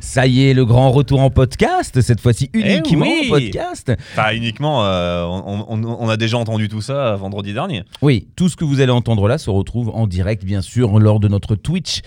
Ça y est, le grand retour en podcast, cette fois-ci uniquement oui. en podcast. Enfin, uniquement, euh, on, on- on a déjà entendu tout ça vendredi dernier. Oui, tout ce que vous allez entendre là se retrouve en direct, bien sûr, lors de notre Twitch,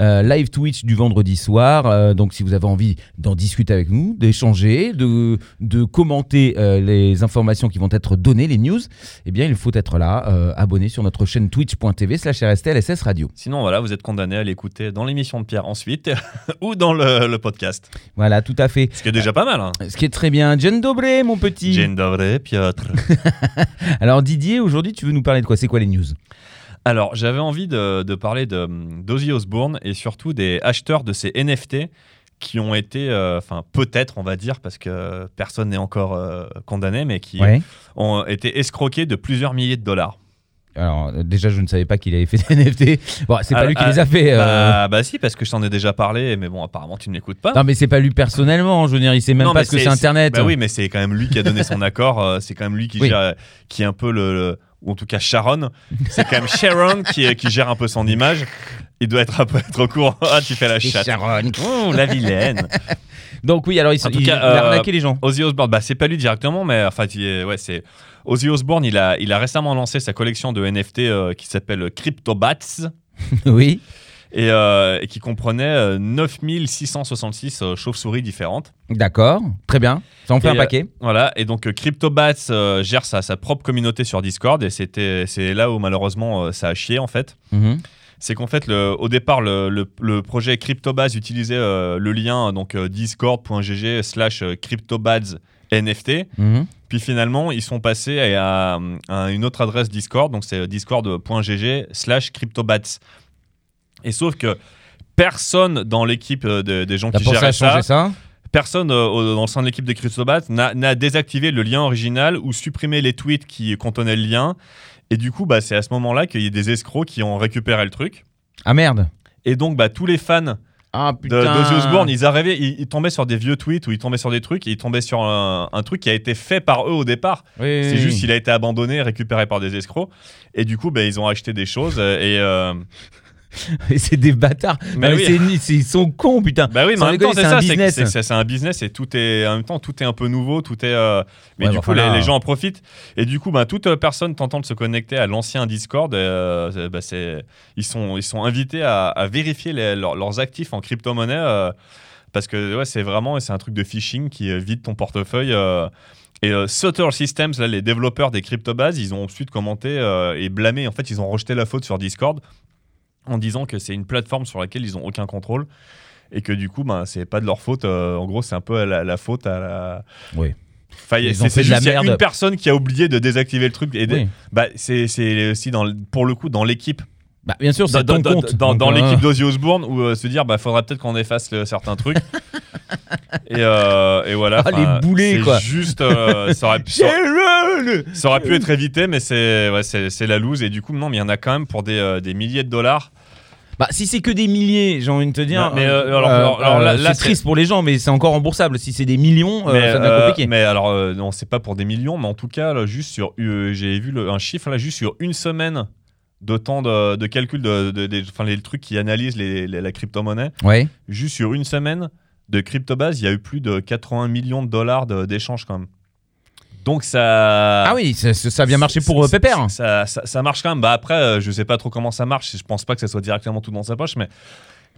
euh, live Twitch du vendredi soir. Euh, donc, si vous avez envie d'en discuter avec nous, d'échanger, de, de commenter les informations qui vont être données, les news, eh bien, il faut être là, abonné sur notre chaîne twitch.tv slash RSTLSS Radio. Sinon, voilà, vous êtes condamné à l'écouter dans l'émission de Pierre ensuite ou dans le, le podcast. Voilà, tout à fait. Ce qui est déjà pas mal. Hein. Ce qui est très bien. Dzień dobry, mon petit. Dzień dobry, Piotr. Alors, Didier, aujourd'hui, tu veux nous parler de quoi? C'est quoi les news? Alors, j'avais envie de, de parler de- d'Ozzy Osbourne et surtout des acheteurs de ces NFT qui ont été, euh, enfin peut-être on va dire, parce que personne n'est encore euh, condamné, mais qui Ouais. ont été escroqués de plusieurs milliers de dollars. Alors, euh, déjà, je ne savais pas qu'il avait fait des NFT. Bon, c'est pas Ah, lui qui ah, les a fait. euh. Bah, bah si, parce que je t'en ai déjà parlé, mais bon, apparemment tu ne m'écoutes pas. Non, mais c'est pas lui personnellement. Je veux dire, il sait même Non, pas ce que c'est Internet. Bah oui, mais c'est quand même lui qui a donné son accord. euh, c'est quand même lui qui Oui. gère, qui est un peu le, le- ou en tout cas Sharon. C'est quand même Sharon qui, gère un peu son image. Il doit être un peu être au courant. Ah, tu fais la chatte. Sharon. Oh, la vilaine. Donc oui, alors il, En tout il- cas, il a euh, arnaqué les gens. Ozzy Osbourne, bah c'est pas lui directement, mais enfin, ouais, c'est Ozzy Osbourne. Il a, il a récemment lancé sa collection de NFT euh, qui s'appelle Cryptobats oui. et, euh, et qui comprenait euh, 9666 euh, chauves-souris différentes. D'accord. Très bien. Ça en fait Et, un paquet. Voilà, et donc CryptoBats gère sa, sa propre communauté sur Discord, et c'est là où malheureusement ça a chié en fait. Mhm. C'est qu'en fait, le- au départ, le, le- le projet CryptoBats utilisait euh, le lien donc euh, discord.gg slash CryptoBats NFT. Mhm. Puis finalement, ils sont passés à, à une autre adresse Discord, donc c'est discord.gg slash CryptoBats. Et sauf que personne dans l'équipe euh, de- des gens qui géraient ça, ça personne euh, dans le sein de l'équipe de CryptoBats n'a n'a désactivé le lien original ou supprimé les tweets qui contenaient le lien. Et du coup, bah, c'est à ce moment-là qu'il y a des escrocs qui ont récupéré le truc. Ah merde. Et donc, bah, tous les fans Ah de- putain. d'Ozzy Osbourne, ils arrivaient, ils, ils tombaient sur des vieux tweets ou ils tombaient sur des trucs, et ils tombaient sur un, un truc qui a été fait par eux au départ. Oui, C'est oui, juste oui. qu'il a été abandonné, récupéré par des escrocs. Et du coup, bah, ils ont acheté des choses. Et euh, Et c'est des bâtards. Mais oui. c'est ils sont cons, putain. bah oui, mais en même temps, c'est ça, c'est un business et tout est en même temps tout est un peu nouveau, tout est. euh, mais Ouais, du bah, coup, les, gens en profitent. Et du coup, bah, toute euh, personne tentant de se connecter à l'ancien Discord, euh, bah, ils sont ils sont invités à, à vérifier les- leurs- leurs actifs en crypto-monnaie. euh, parce que ouais, c'est vraiment c'est un truc de phishing qui vide ton portefeuille. et euh, Sutter Systems, là, les développeurs des cryptobases, ils ont ensuite commenté euh, et blâmé. En fait, ils ont rejeté la faute sur Discord en disant que c'est une plateforme sur laquelle ils ont aucun contrôle et que du coup, ben, c'est pas de leur faute. euh, en gros, c'est un peu la, la faute à la. Oui. Enfin, c'est juste y a une personne qui a oublié de désactiver le truc. Et Oui. bah, c'est aussi dans, pour le coup dans l'équipe, Bah, bien sûr, dans, c'est ton dans- compte. dans- euh, l'équipe d'Ozzy Osbourne où euh, se dire bah faudrait peut-être qu'on efface le- certains trucs. et, euh, et voilà. Ah, les boulets, c'est quoi. Juste, euh, ça aurait pu- ça- ça aurait pu être évité, mais c'est ouais, la loose. Et du coup, non, mais il y en a quand même pour des, euh, des milliers de dollars. Bah, si c'est que des milliers, j'ai envie de te dire. Non, mais, euh, alors- alors- alors là- là, c'est triste pour les gens, mais c'est encore remboursable. Si c'est des millions, euh, mais, ça devient euh, compliqué. mais alors, euh, non, c'est pas pour des millions, mais en tout cas, là, juste sur. euh, J'ai vu le- un chiffre là, juste sur une semaine de temps de, de calcul, de, les trucs qui analysent les- les- la crypto-monnaie. Ouais. Juste sur une semaine de crypto-base, il y a eu plus de 80 millions de dollars d'échanges quand même. Donc ça. Ah oui, ça, ça a bien marché pour euh, Pépère. Ça, ça, ça marche quand même. Bah après, euh, je sais pas trop comment ça marche. Je pense pas que ça soit directement tout dans sa poche, mais.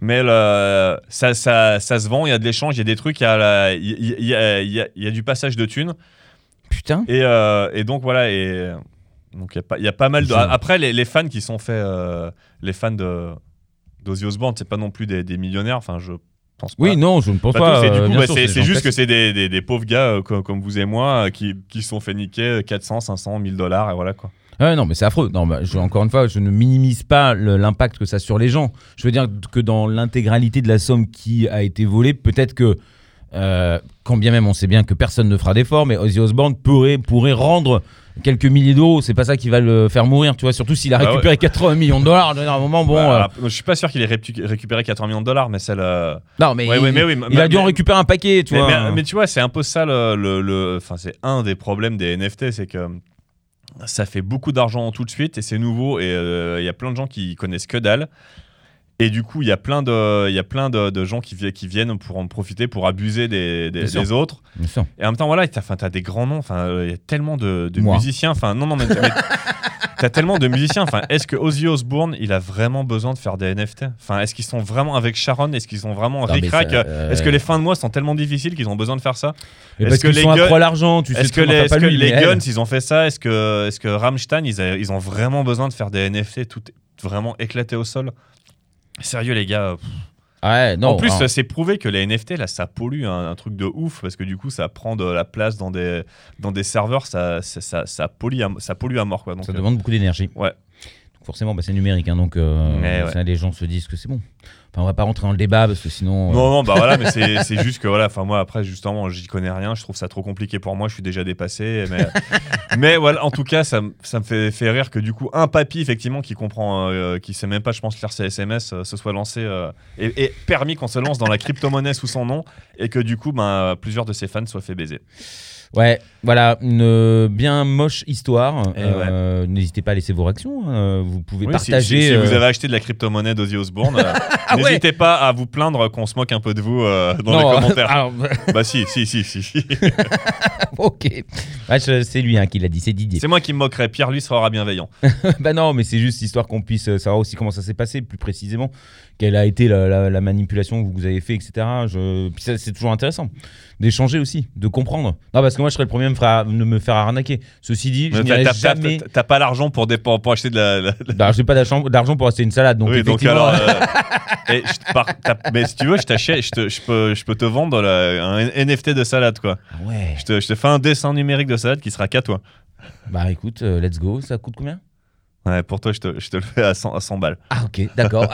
Mais le- ça, ça, ça se vend, il y a de l'échange, il y a des trucs, il y a, il y, a- il y a- il y a- du passage de thunes. Putain. Et, euh, et donc voilà, et donc il y a pas, il y a pas mal de. Après, les, les fans qui sont faits, euh, les fans de d'Ozzy Osbourne, c'est pas non plus des, des millionnaires. Enfin, je pense pas. Oui, non, je ne pense Pas pas. du euh, bah, c'est c'est juste que c'est des, des- des pauvres gars euh, comme, comme vous et moi euh, qui, sont fait niquer euh, 400, 500, 1000 dollars et voilà quoi. Ouais, non, mais c'est affreux. Non, bah, je, encore une fois, je ne minimise pas le- l'impact que ça a sur les gens. Je veux dire que dans l'intégralité de la somme qui a été volée, peut-être que euh, quand bien même on sait bien que personne ne fera d'efforts, mais Ozzy Osbourne pourrait, pourrait rendre quelques milliers d'euros. C'est pas ça qui va le faire mourir, tu vois. Surtout s'il a Bah ouais. récupéré 80 millions de dollars. À un moment, bon. Bah, euh, Je suis pas sûr qu'il ait récupéré 80 millions de dollars, mais c'est le. non, mais, Ouais, il, ouais, mais oui, il a dû en récupérer un paquet, tu mais, vois. mais- mais tu vois, c'est un peu ça le. le- le- Enfin, c'est un des problèmes des NFT, c'est que ça fait beaucoup d'argent tout de suite et c'est nouveau et euh, il y a plein de gens qui connaissent que dalle. Et du coup, il y a plein de, il y a plein de, de gens qui, qui viennent pour en profiter, pour abuser des, autres. Et en même temps, voilà, t'as as des grands noms. Enfin, euh, il y a tellement de, musiciens. Enfin, non, non, mais, mais t'as tellement de musiciens. Enfin, est-ce que Ozzy Osbourne, il a vraiment besoin de faire des NFT Enfin, est-ce qu'ils sont vraiment avec Sharon? Est-ce qu'ils sont vraiment ric-rac euh, Est-ce que les fins de mois sont tellement difficiles qu'ils ont besoin de faire ça? Est-ce que les guns- l'argent, tu. Est-ce que les, que lui, les. Guns, ils ont fait ça? Est-ce que, est-ce que Rammstein, ils, a- ils ont vraiment besoin de faire des NFT tout vraiment éclaté au sol? Sérieux, les gars. pff. Ouais, non. en plus, alors, c'est prouvé que les NFT, là, ça pollue un, un truc de ouf parce que du coup, ça prend de la place dans des, dans des serveurs, ça, ça, ça, ça pollue, à, ça pollue à mort. Quoi. Donc, ça euh, demande beaucoup d'énergie. ouais. Donc forcément, bah, c'est numérique, hein, donc euh, ouais. ça, les gens se disent que c'est bon. Enfin, on va pas rentrer dans le débat parce que sinon. euh, Non, non, bah voilà, mais c'est juste que voilà, enfin moi après justement, j'y connais rien, je trouve ça trop compliqué pour moi, je suis déjà dépassé, mais, mais voilà, en tout cas, ça, me- ça me fait, fait rire que du coup, un papy effectivement qui comprend, euh, qui sait même pas, je pense, lire ses SMS, euh, se soit lancé euh, et, et permis qu'on se lance dans la crypto-monnaie sous son nom et que du coup, ben, plusieurs de ses fans soient fait baiser. Ouais, voilà, une bien moche histoire. Eh N'hésitez pas à laisser vos réactions. hein. Vous pouvez Oui, partager. Si, si vous euh, avez acheté de la crypto-monnaie d'Ozzy Osbourne, euh, Ah ouais n'hésitez pas à vous plaindre qu'on se moque un peu de vous euh, dans non, les commentaires. alors, bah si, si, si, si. si. ok. Je- c'est lui hein, qui l'a dit, c'est Didier. C'est moi qui me moquerai. Pierre, lui, sera bienveillant. bah non, mais c'est juste histoire qu'on puisse euh, savoir aussi comment ça s'est passé plus précisément, quelle a été la, la- la manipulation que vous avez fait, etc. Je... Puis ça, c'est toujours intéressant d'échanger aussi, de comprendre. Non, parce que moi, je serais le premier à me faire, de me faire arnaquer. Ceci dit, je n'irai jamais. t'as- T'as pas l'argent pour, dé- pour, pour acheter de la. la- Bah, j'ai pas d'argent pour acheter une salade, donc oui, donc effectivement. alors. euh, et je te par- t'as- mais si tu veux, je t'achète, je, te- je peux, je peux te vendre la- un NFT de salade, quoi. Ah ouais. Je te, je te fais un dessin numérique de salade qui sera qu'à toi. Bah écoute, euh, let's go. Ça coûte combien? Ouais, pour toi, je te, je te le fais à 100, à 100 balles. Ah ok, d'accord.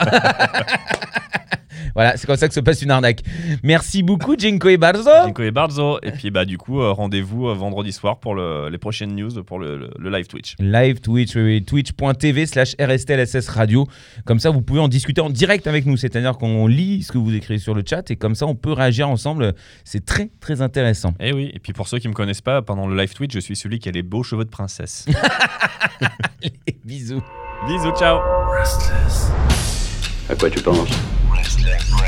voilà, c'est comme ça que se passe une arnaque. Merci beaucoup, Jinko et Barzo. Nico et Barzo. Et puis, bah, du coup, euh, rendez-vous euh, vendredi soir pour le- les prochaines news pour le, le- le live Twitch. Live Twitch, oui, oui, twitch.tv slash RSTLSS Radio. Comme ça, vous pouvez en discuter en direct avec nous. C'est-à-dire qu'on lit ce que vous écrivez sur le chat et comme ça, on peut réagir ensemble. C'est très, très intéressant. Et oui, et puis pour ceux qui me connaissent pas, pendant le live Twitch, je suis celui qui a les beaux cheveux de princesse. Bisous. Bisous, ciao À quoi tu penses?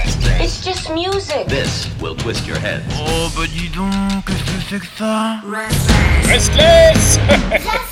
It's just music. This will twist your head. Oh bah dis donc, qu'est-ce que c'est que ça? Restless Just